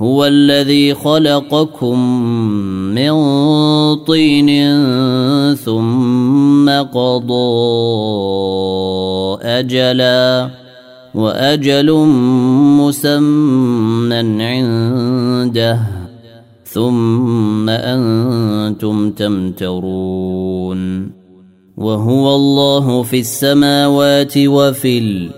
هو الذي خلقكم من طين ثم قضى أجلا وأجل مسمى عنده ثم أنتم تمترون وهو الله في السماوات وفي الأرض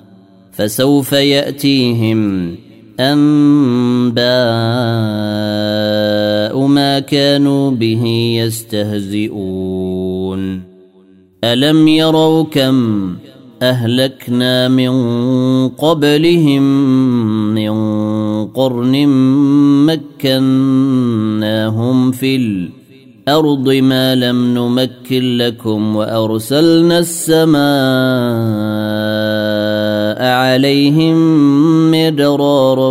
فسوف يأتيهم أنباء ما كانوا به يستهزئون. ألم يروا كم أهلكنا من قبلهم من قرن مكناهم في الأرض ما لم نمكن لكم وأرسلنا السماء عليهم مدرارا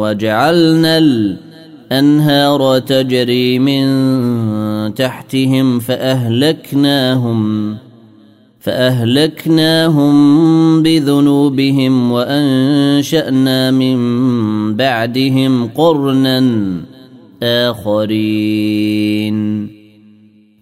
وجعلنا الأنهار تجري من تحتهم فأهلكناهم فأهلكناهم بذنوبهم وأنشأنا من بعدهم قرنا آخرين.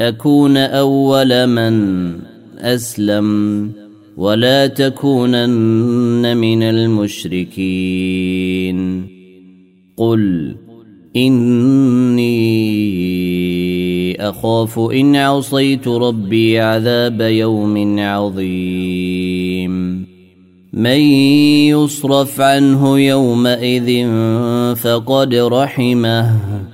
أكون أول من أسلم ولا تكونن من المشركين. قل إني أخاف إن عصيت ربي عذاب يوم عظيم. من يصرف عنه يومئذ فقد رحمه.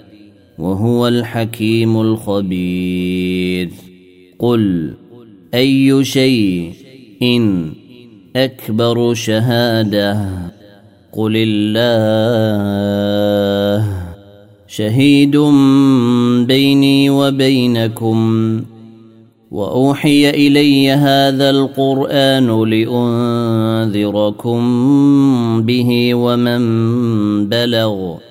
وهو الحكيم الخبير. قل أي شيء؟ إن أكبر شهادة. قل الله. شهيد بيني وبينكم. وأوحي إلي هذا القرآن لأنذركم به ومن بلغ.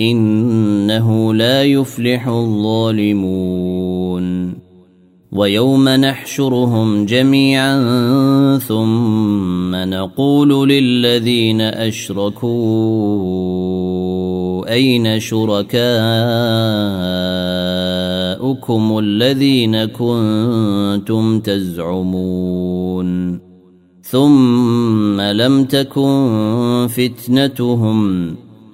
إنه لا يفلح الظالمون. ويوم نحشرهم جميعا ثم نقول للذين أشركوا أين شركاؤكم الذين كنتم تزعمون؟ ثم لم تكن فتنتهم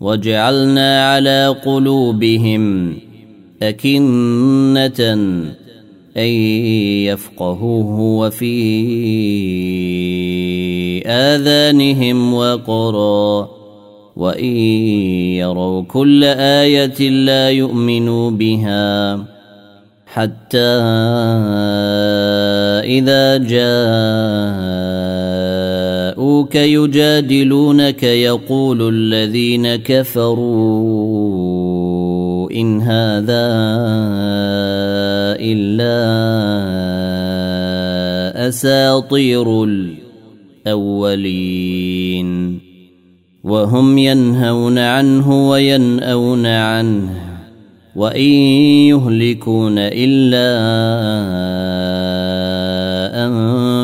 وجعلنا على قلوبهم أكنة أن يفقهوه وفي آذانهم وقرا وإن يروا كل آية لا يؤمنوا بها حتى إذا جاءوك يجادلونك يقول الذين كفروا إن هذا إلا أساطير الأولين. وهم ينهون عنه وينأون عنه وإن يهلكون إلا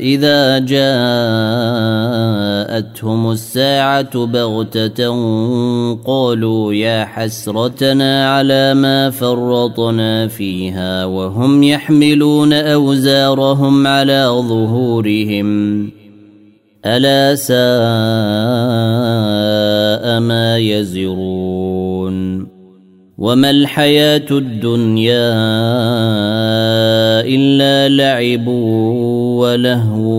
إذا جاءتهم الساعة بغتة قالوا يا حسرتنا على ما فرطنا فيها وهم يحملون أوزارهم على ظهورهم ألا ساء ما يزرون وما الحياة الدنيا إلا لعب ولهو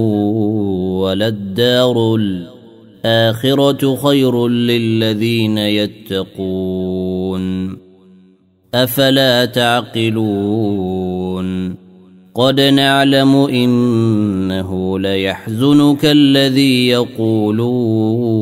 وللدار الآخرة خير للذين يتقون أفلا تعقلون قد نعلم إنه ليحزنك الذي يقولون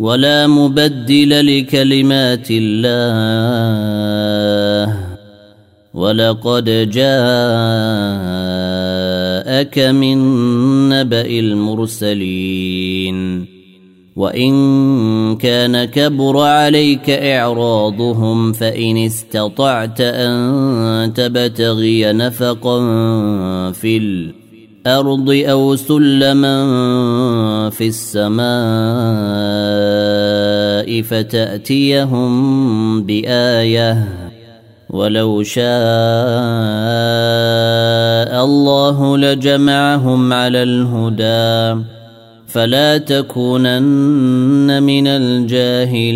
ولا مبدل لكلمات الله. ولقد جاءك من نبأ المرسلين. وإن كان كبر عليك إعراضهم فإن استطعت أن تبتغي نفقا في الأرض الأرض أو سلما في السماء فتأتيهم بآية. ولو شاء الله لجمعهم على الهدى. فلا تكونن من الجاهلين.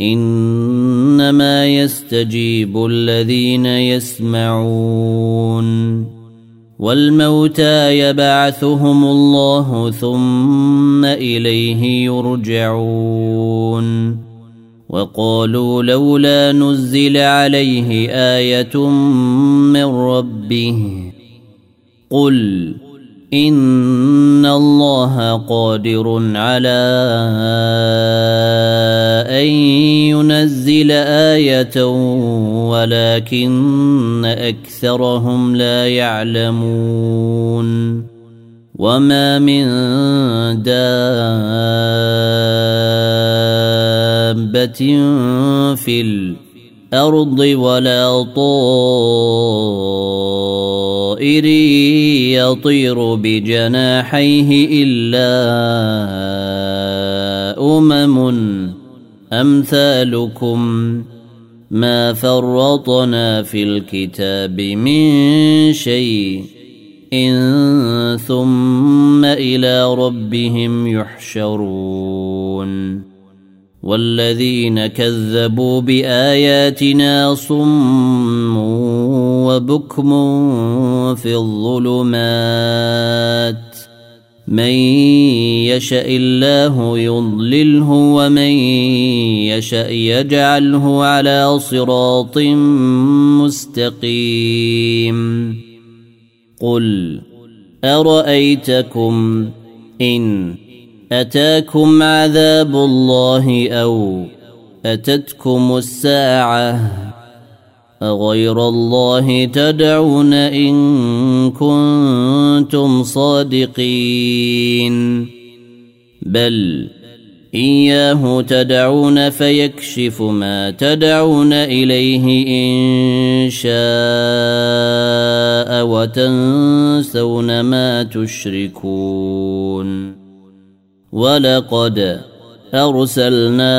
إنما يستجيب الذين يسمعون. والموتى يبعثهم الله ثم إليه يرجعون. وقالوا لولا نزل عليه آية من ربه قل إن الله قادر على ان ينزل إيه ولكن اكثرهم لا يعلمون وما من دابه في الأرض ولا طائر يطير بجناحيه الا امم أمثالكم ما فرطنا في الكتاب من شيء. إن ثم إلى ربهم يحشرون. والذين كذبوا بآياتنا صم وبكم في الظلمات. من يشاء الله يضلله ومن يشاء يجعله على صراط مستقيم. قل أرأيتكم إن أتاكم عذاب الله أو أتتكم الساعة أغير الله تدعون إن كنتم صادقين بل إياه تدعون فيكشف ما تدعون إليه إن شاء وتنسون ما تشركون ولقد أرسلنا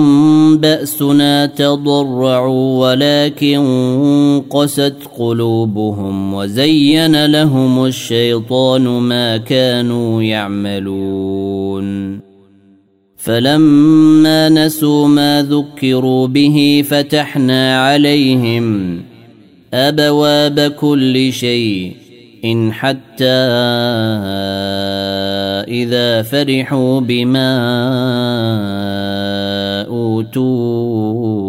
بأسنا تضرعوا ولكن قست قلوبهم وزين لهم الشيطان ما كانوا يعملون. فلما نسوا ما ذكروا به فتحنا عليهم أبواب كل شيء إن حتى إذا فرحوا بما أوتوا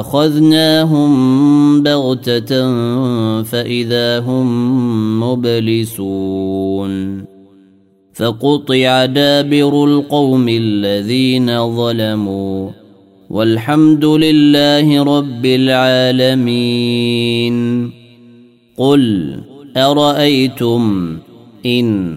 أخذناهم بغتة فإذا هم مبلسون فقطع دابر القوم الذين ظلموا والحمد لله رب العالمين قل أرأيتم إن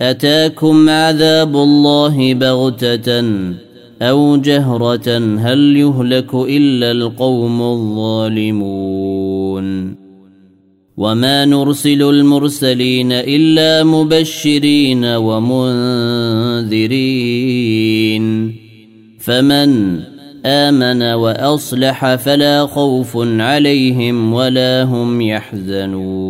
أتاكم عذاب الله بغتة أو جهرة هل يهلك إلا القوم الظالمون وما نرسل المرسلين إلا مبشرين ومنذرين فمن آمن وأصلح فلا خوف عليهم ولا هم يحزنون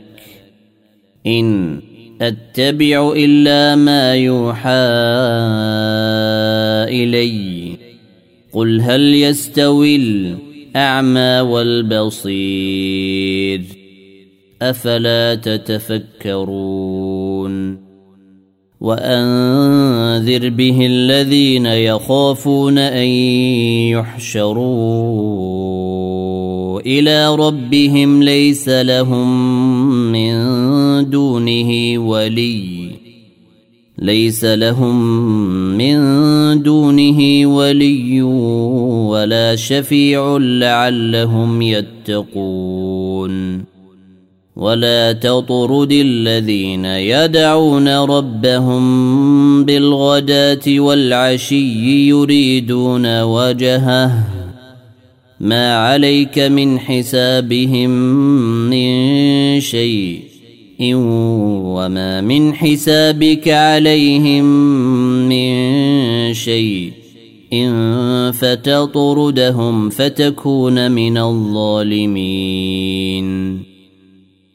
إن أتبع إلا ما يوحى إلي. قل هل يستوي الأعمى والبصير؟ أفلا تتفكرون؟ وأنذر به الذين يخافون أن يحشروا إلى ربهم ليس لهم من دونه ولي. ليس لهم من دونه ولي ولا شفيع لعلهم يتقون. ولا تطرد الذين يدعون ربهم بالغداة والعشي يريدون وجهه. ما عليك من حسابهم من شيء وما من حسابك عليهم من شيء إن فتطردهم فتكون من الظالمين.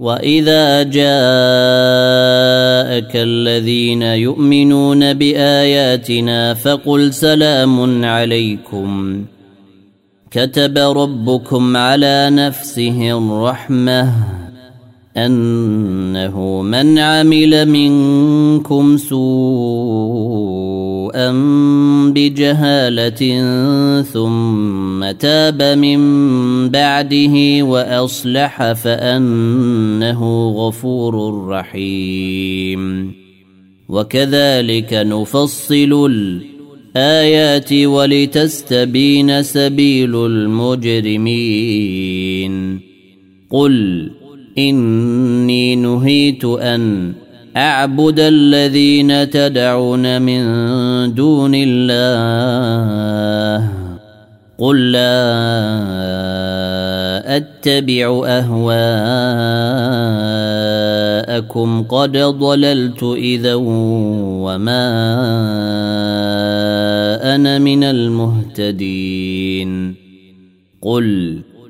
واذا جاءك الذين يؤمنون باياتنا فقل سلام عليكم كتب ربكم على نفسه الرحمه انه من عمل منكم سوءا بجهاله ثم تاب من بعده واصلح فانه غفور رحيم وكذلك نفصل اياتي ولتستبين سبيل المجرمين قل اني نهيت ان أعبد الذين تدعون من دون الله. قل لا أتبع أهواءكم. قد ضللت إذا وما أنا من المهتدين. قل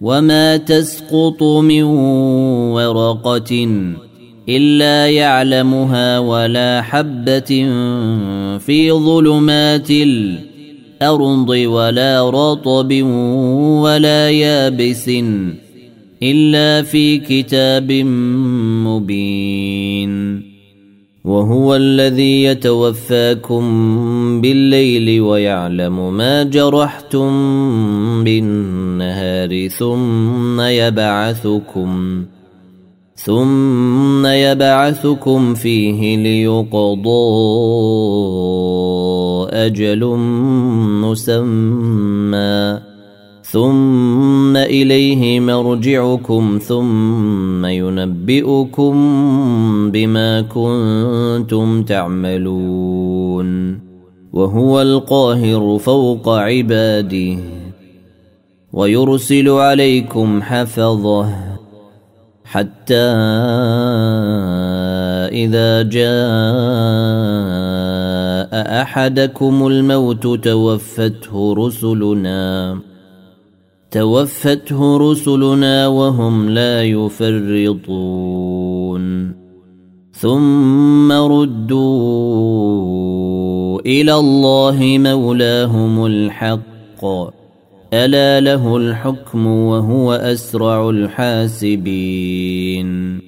وما تسقط من ورقه الا يعلمها ولا حبه في ظلمات الأرض ولا رطب ولا يابس الا في كتاب مبين وهو الذي يتوفاكم بالليل ويعلم ما جرحتم بالنهار ثم يبعثكم ثم يبعثكم فيه ليقضى أجل مسمى. ثم اليه مرجعكم ثم ينبئكم بما كنتم تعملون وهو القاهر فوق عباده ويرسل عليكم حفظه حتى اذا جاء احدكم الموت توفته رسلنا توفته رسلنا وهم لا يفرطون. ثم ردوا إلى الله مولاهم الحق. ألا له الحكم وهو أسرع الحاسبين.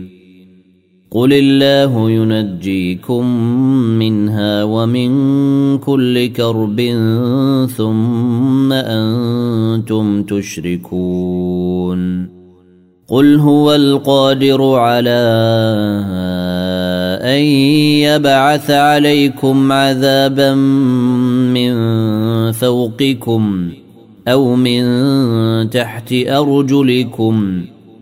قل الله ينجيكم منها ومن كل كرب ثم أنتم تشركون قل هو القادر على ان يبعث عليكم عذابا من فوقكم أو من تحت ارجلكم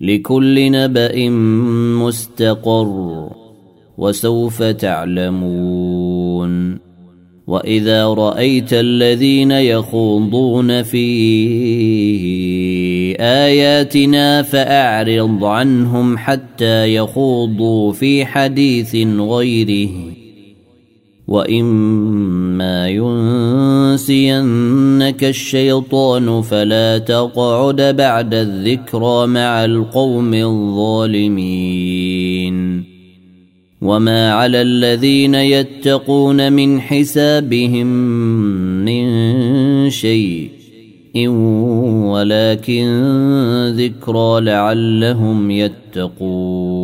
لكل نبأ مستقر وسوف تعلمون. وإذا رأيت الذين يخوضون في آياتنا فأعرض عنهم حتى يخوضوا في حديث غيره. واما ينسينك الشيطان فلا تقعد بعد الذكرى مع القوم الظالمين وما على الذين يتقون من حسابهم من شيء ولكن ذكرى لعلهم يتقون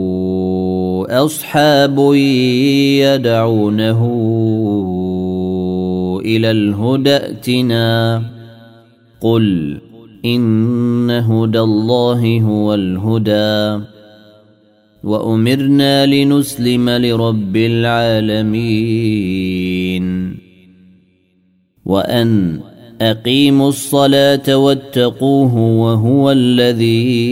أصحاب يدعونه إلى الهدى ائتنا. قل إن هدى الله هو الهدى. وأمرنا لنسلم لرب العالمين. وأن أقيموا الصلاة واتقوه وهو الذي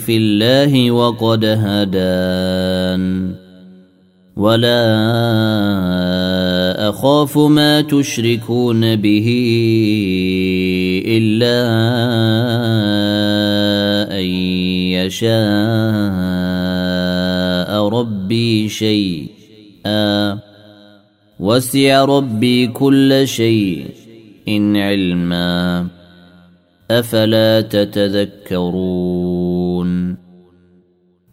في الله وقد هدان. ولا أخاف ما تشركون به إلا أن يشاء ربي شيئا. وسع ربي كل شيء إن علما. أفلا تتذكرون؟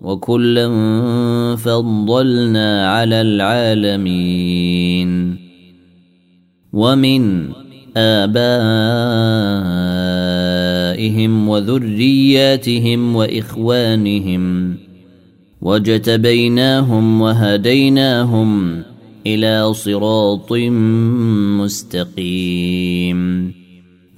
وكلا فضلنا على العالمين. ومن آبائهم وذرياتهم وإخوانهم وجتبيناهم وهديناهم إلى صراط مستقيم.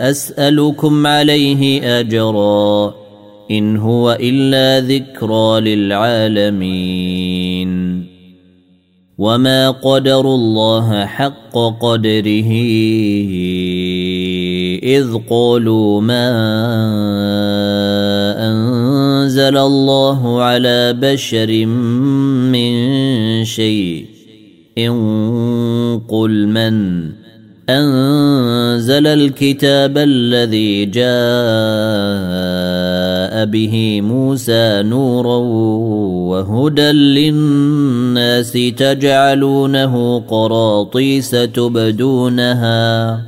أسألكم عليه أجرا إن هو إلا ذكرى للعالمين. وما قدروا الله حق قدره إذ قالوا ما أنزل الله على بشر من شيء إن قل من أنزل الكتاب الذي جاء به موسى نورا وهدى للناس تجعلونه قراطيس تبدونها.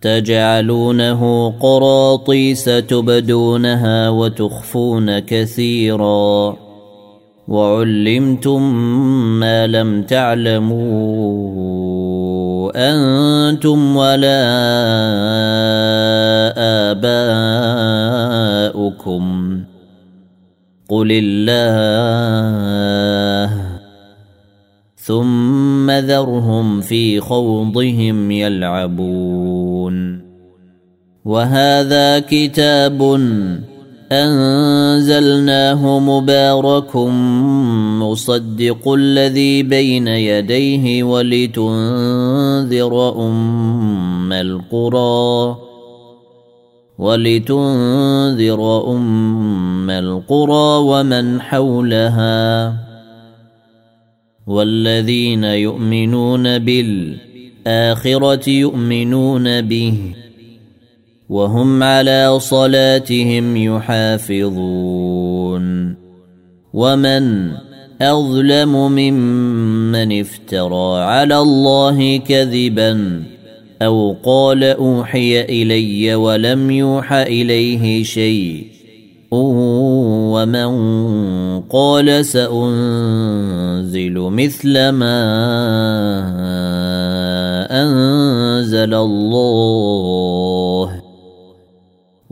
تجعلونه قراطيس تبدونها وتخفون كثيرا. وعلمتم ما لم تعلموا. أنتم ولا آباؤكم. قل الله. ثم ذرهم في خوضهم يلعبون. وهذا كتاب أنزلناه مبارك مصدق الذي بين يديه ولتنذر أم القرى ولتنذر أم القرى ومن حولها والذين يؤمنون بالآخرة يؤمنون به. وهم على صلاتهم يحافظون. ومن أظلم ممن افترى على الله كذبا أو قال أوحي إلي ولم يوحى إليه شيء. ومن قال سأنزل مثل ما أنزل الله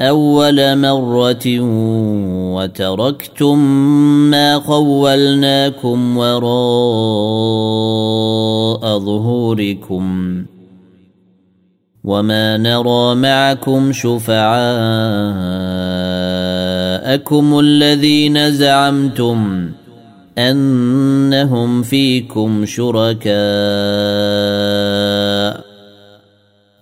أول مرة وتركتم ما خولناكم وراء ظهوركم وما نرى معكم شفعاءكم الذين زعمتم أنهم فيكم شركاء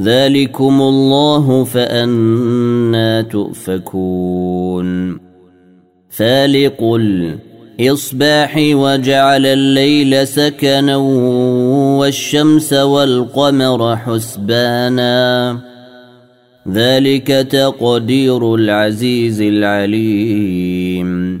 ذلكم الله فأنا تؤفكون. فالق الإصباح وجعل الليل سكنا والشمس والقمر حسبانا. ذلك تقدير العزيز العليم.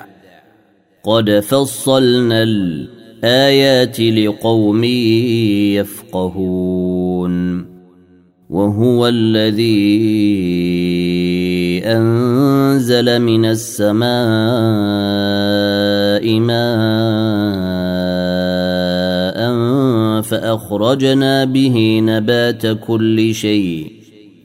قد فصلنا الآيات لقوم يفقهون. وهو الذي أنزل من السماء ماء فأخرجنا به نبات كل شيء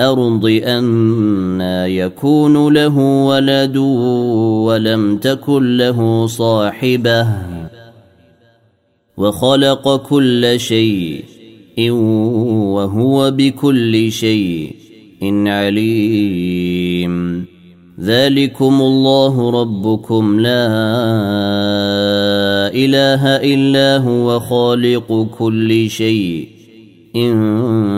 أنا يكون له ولد ولم تكن له صاحبة. وخلق كل شيء وهو بكل شيء عليم. ذلكم الله ربكم. لا إله إلا هو خالق كل شيء. إن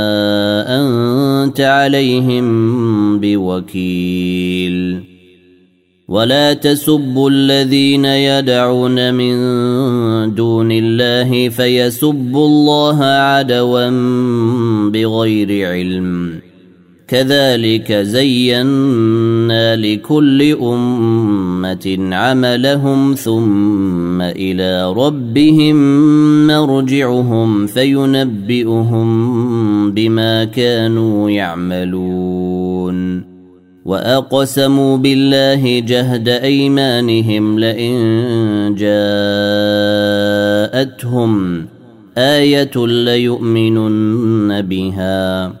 أنت عليهم بوكيل. ولا تسبوا الذين يدعون من دون الله فيسبوا الله عدوا بغير علم. كذلك زينا لكل أمة عملهم ثم إلى ربهم مرجعهم فينبئهم بما كانوا يعملون. وأقسموا بالله جهد أيمانهم لئن جاءتهم آية ليؤمنن بها.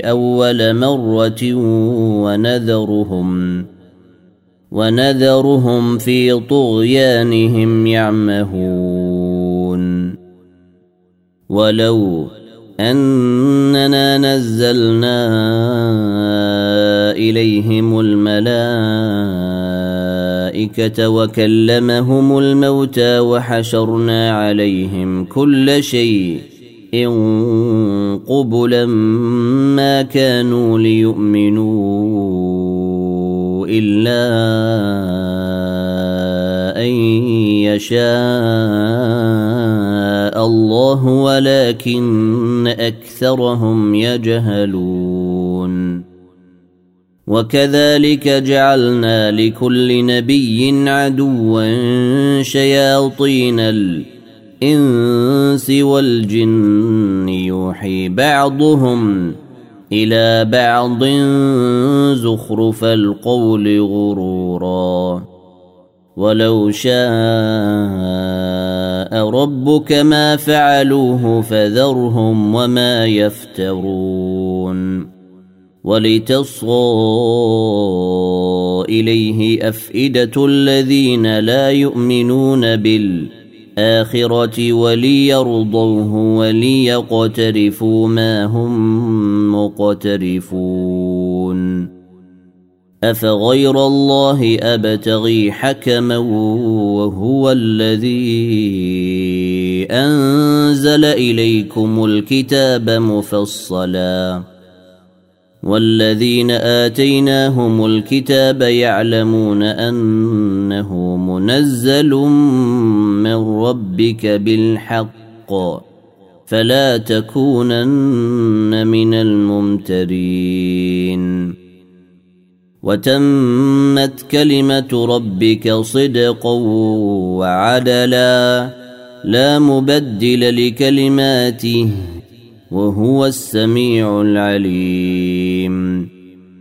أول مرة ونذرهم ونذرهم في طغيانهم يعمهون. ولو أننا نزلنا إليهم الملائكة وكلمهم الموتى وحشرنا عليهم كل شيء قبلا ما كانوا ليؤمنوا إلا أن يشاء الله ولكن أكثرهم يجهلون. وكذلك جعلنا لكل نبي عدوا شياطين الإنس والجن يوحي بعضهم إلى بعض زخرف القول غرورا. ولو شاء ربك ما فعلوه فذرهم وما يفترون. ولتصغى إليه أفئدة الذين لا يؤمنون بالاخره وليرضوه وليقترفوا ما هم مقترفون. أفغير الله أبتغي حكما وهو الذي أنزل إليكم الكتاب مفصلا. والذين آتيناهم الكتاب يعلمون أنه منزل من ربك بالحق فلا تكونن من الممترين. وتمت كلمة ربك صدقا وعدلا لا مبدل لكلماته وهو السميع العليم.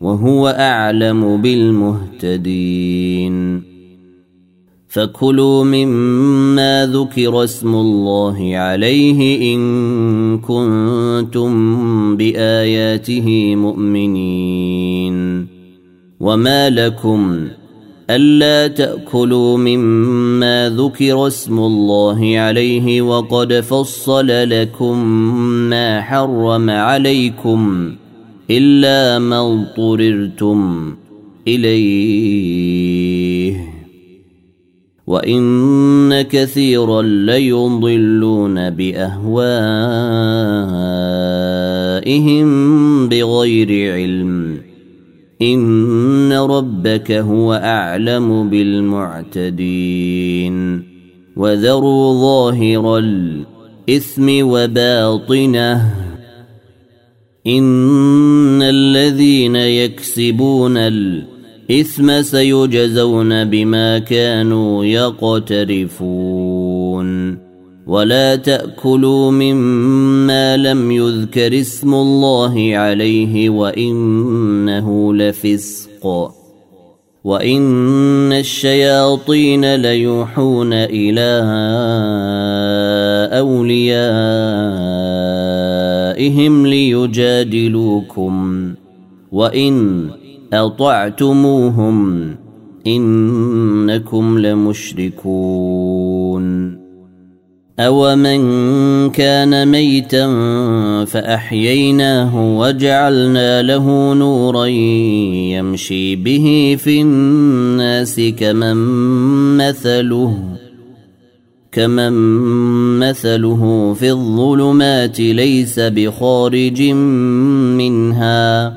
وهو أعلم بالمهتدين. فكلوا مما ذكر اسم الله عليه إن كنتم بآياته مؤمنين. وما لكم ألا تأكلوا مما ذكر اسم الله عليه وقد فصل لكم ما حرم عليكم إلا ما اضطررتم إليه. وإن كثيرا ليضلون بأهوائهم بغير علم. إن ربك هو أعلم بالمعتدين. وذروا ظاهر الإثم وباطنه. ان الذين يكسبون الاثم سيجزون بما كانوا يقترفون ولا تاكلوا مما لم يذكر اسم الله عليه وانه لفسق وان الشياطين ليوحون إلى اوليائهم ليجادلوكم وان اطعتموهم انكم لمشركون أومن كان ميتا فأحييناه وجعلنا له نورا يمشي به في الناس كمن مثله كمن مثله في الظلمات ليس بخارج منها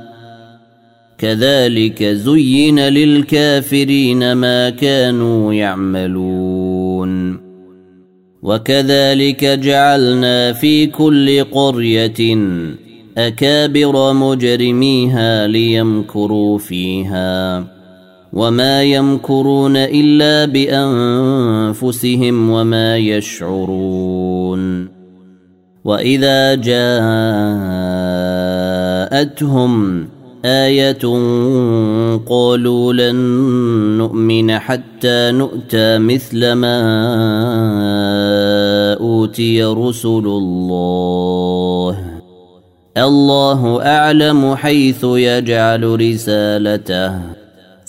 كذلك زين للكافرين ما كانوا يعملون وكذلك جعلنا في كل قريه اكابر مجرميها ليمكروا فيها وما يمكرون الا بانفسهم وما يشعرون واذا جاءتهم إيه قالوا لن نؤمن حتى نؤتى مثل ما اوتي رسل الله الله اعلم حيث يجعل رسالته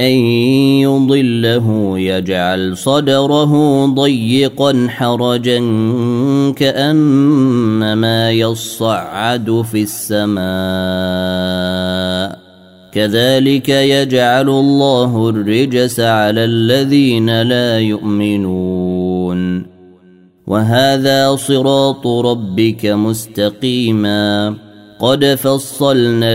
ان يضله يجعل صدره ضيقا حرجا كانما يصعد في السماء كذلك يجعل الله الرجس على الذين لا يؤمنون وهذا صراط ربك مستقيما قد فصلنا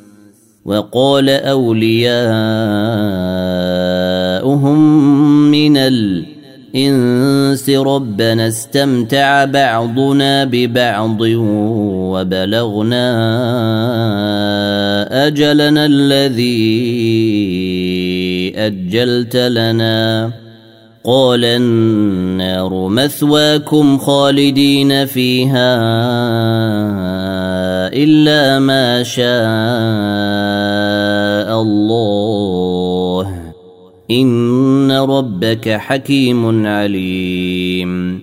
وقال أولياؤهم من الإنس ربنا استمتع بعضنا ببعض وبلغنا أجلنا الذي أجلت لنا. قال النار مثواكم خالدين فيها. إلا ما شاء الله. إن ربك حكيم عليم.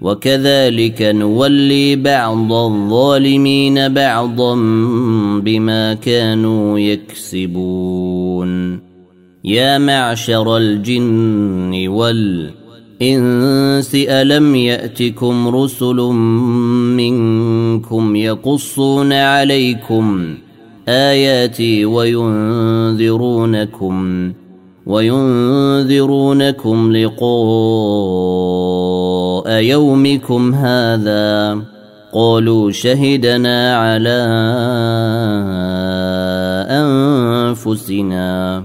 وكذلك نولي بعض الظالمين بعضا بما كانوا يكسبون. يا معشر الجن والانس الم يأتكم رسل منكم يقصون عليكم آياتي وينذرونكم وينذرونكم لقاء يومكم هذا قالوا شهدنا على أنفسنا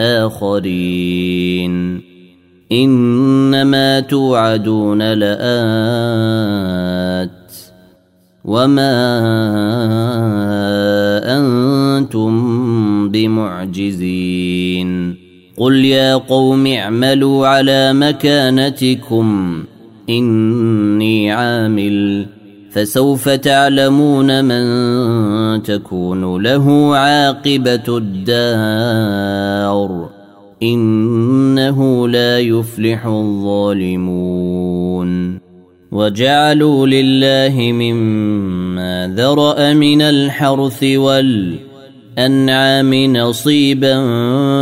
آخرين. إنما توعدون لآت. وما أنتم بمعجزين. قل يا قوم اعملوا على مكانتكم. إني عامل فسوف تعلمون من تكون له عاقبة الدار. إنه لا يفلح الظالمون. وجعلوا لله مما ذرأ من الحرث والأنعام نصيبا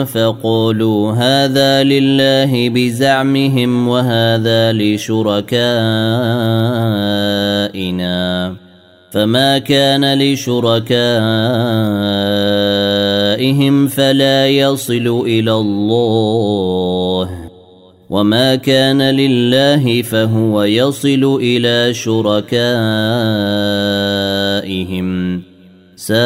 فقالوا هذا لله بزعمهم وهذا لشركائنا فما كان لشركائهم فلا يصل إلى الله وما كان لله فهو يصل إلى شركائهم ساء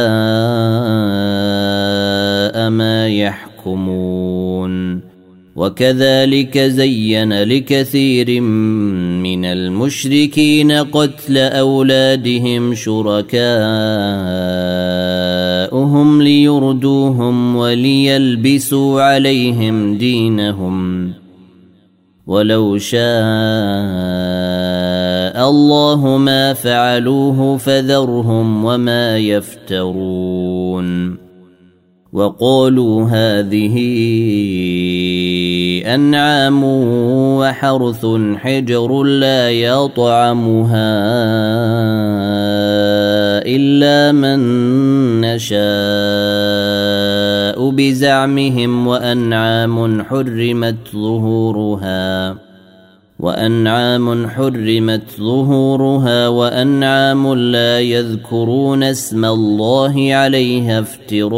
ما يحكمون. وكذلك زين لكثير من المشركين قتل أولادهم شركاءهم ليردوهم وليلبسوا عليهم دينهم. ولو شاء الله ما فعلوه فذرهم وما يفترون. وقالوا هذه أنعام وحرث حجر لا يطعمها الا من نشاء بزعمهم وانعام حرمت ظهورها وانعام حرمت ظهورها وانعام لا يذكرون اسم الله عليها افتراء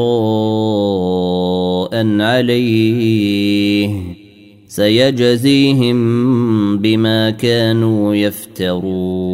عليه سيجزيهم بما كانوا يفترون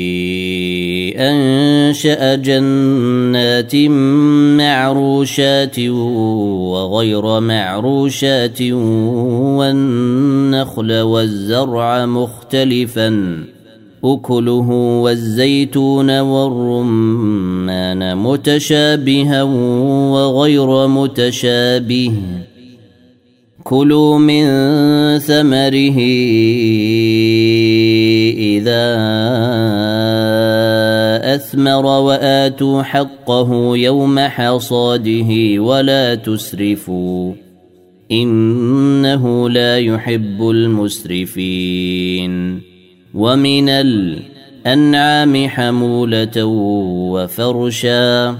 أنشأ جنات معروشات وغير معروشات والنخل والزرع مختلفا أكله والزيتون والرمان متشابها وغير متشابه. كلوا من ثمره إذا أثمر وآتوا حقه يوم حصاده ولا تسرفوا إنه لا يحب المسرفين ومن الأنعام حمولة وفرشا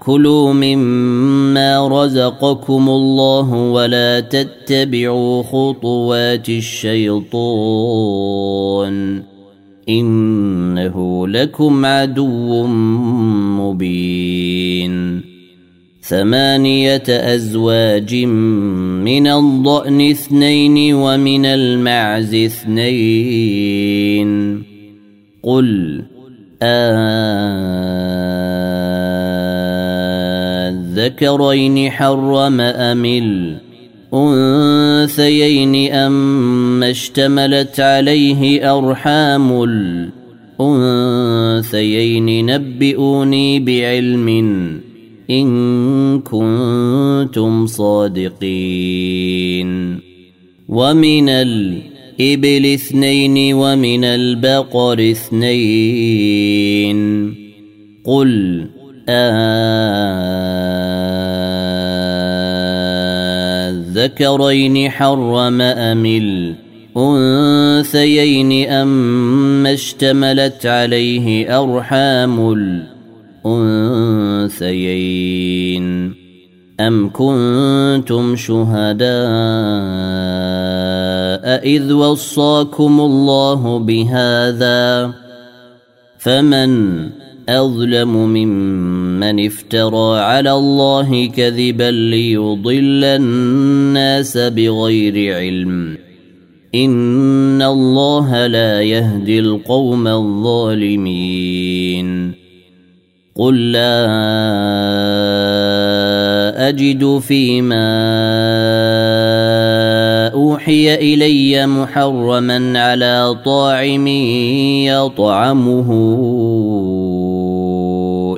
كلوا مما رزقكم الله ولا تتبعوا خطوات الشيطان إنه لكم عدو مبين. ثمانية أزواج من الضأن اثنين ومن المعز اثنين. قل الذكرين حرم أم الأنثيين أم اشتملت عليه أرحام الأنثيين نبئوني بعلم إن كنتم صادقين. ومن الإبل اثنين ومن البقر اثنين. قل الذكرين حرم أم الأنثيين أم اشتملت عليه أرحام الأنثيين أم كنتم شهداء إذ وصاكم الله بهذا فمن أظلم ممن افترى على الله كذبا ليضل الناس بغير علم. إن الله لا يهدي القوم الظالمين. قل لا أجد فيما أوحي إلي محرما على طاعم يطعمه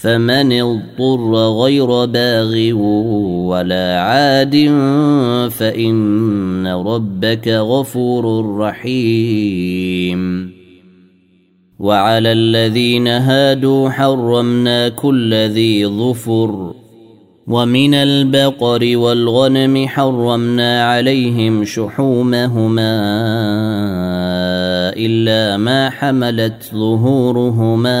فمن اضطر غير باغ ولا عاد فإن ربك غفور رحيم. وعلى الذين هادوا حرمنا كل ذي ظفر ومن البقر والغنم حرمنا عليهم شحومهما إلا ما حملت ظهورهما.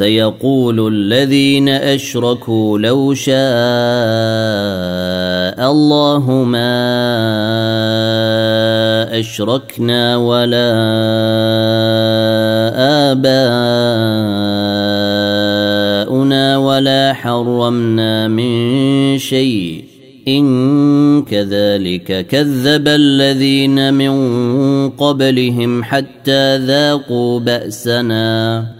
سيقول الذين أشركوا لو شاء الله ما أشركنا ولا آباؤنا ولا حرمنا من شيء إن كذلك كذب الذين من قبلهم حتى ذاقوا بأسنا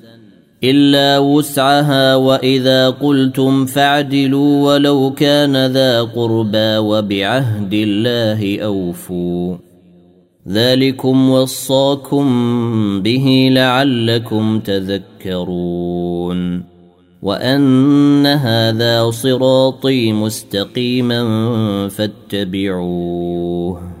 إلا وسعها وإذا قلتم فاعدلوا ولو كان ذا قربى وبعهد الله أوفوا. ذلكم وصاكم به لعلكم تذكرون. وأن هذا صراطي مستقيما فاتبعوه.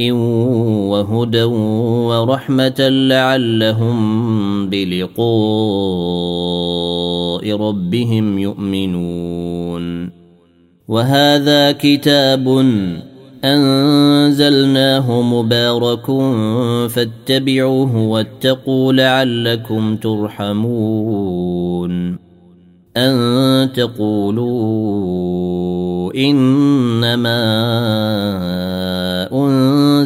وهدى ورحمة لعلهم بلقاء ربهم يؤمنون. وهذا كتاب أنزلناه مبارك فاتبعوه واتقوا لعلكم ترحمون. أن تقولوا إنما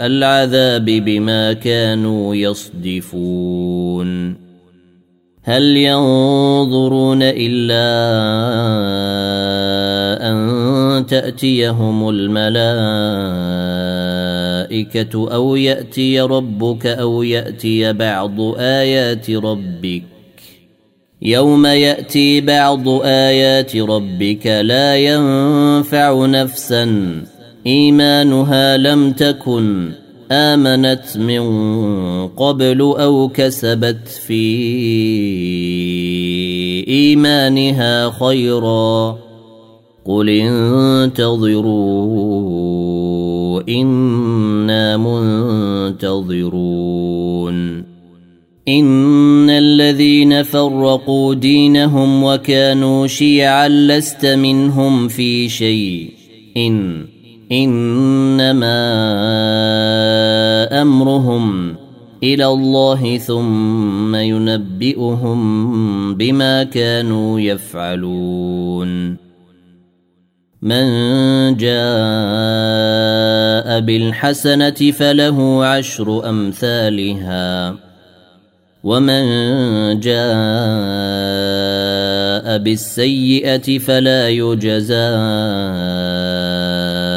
العذاب بما كانوا يصدفون. هل ينظرون إلا أن تأتيهم الملائكة أو يأتي ربك أو يأتي بعض آيات ربك؟ يوم يأتي بعض آيات ربك لا ينفع نفسا. إيمانها لم تكن آمنت من قبل أو كسبت في إيمانها خيرا. قل انتظروا إنا منتظرون. إن الذين فرقوا دينهم وكانوا شيعا لست منهم في شيء. إن إنما أمرهم إلى الله ثم ينبئهم بما كانوا يفعلون. من جاء بالحسنة فله عشر أمثالها. ومن جاء بالسيئة فلا يجزى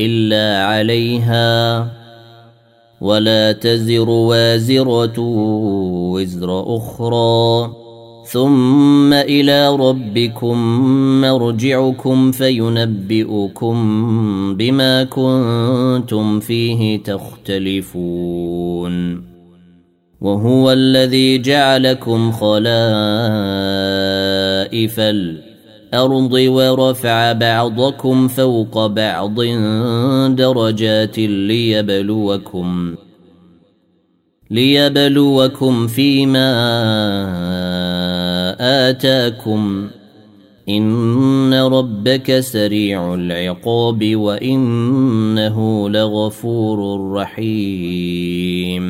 إلا عليها ولا تزر وازرة وزر أخرى. ثم إلى ربكم مرجعكم فينبئكم بما كنتم فيه تختلفون. وهو الذي جعلكم خلائف الأرض الأرض ورفع بعضكم فوق بعض درجات ليبلوكم ليبلوكم فيما آتاكم. إن ربك سريع العقاب وإنه لغفور رحيم.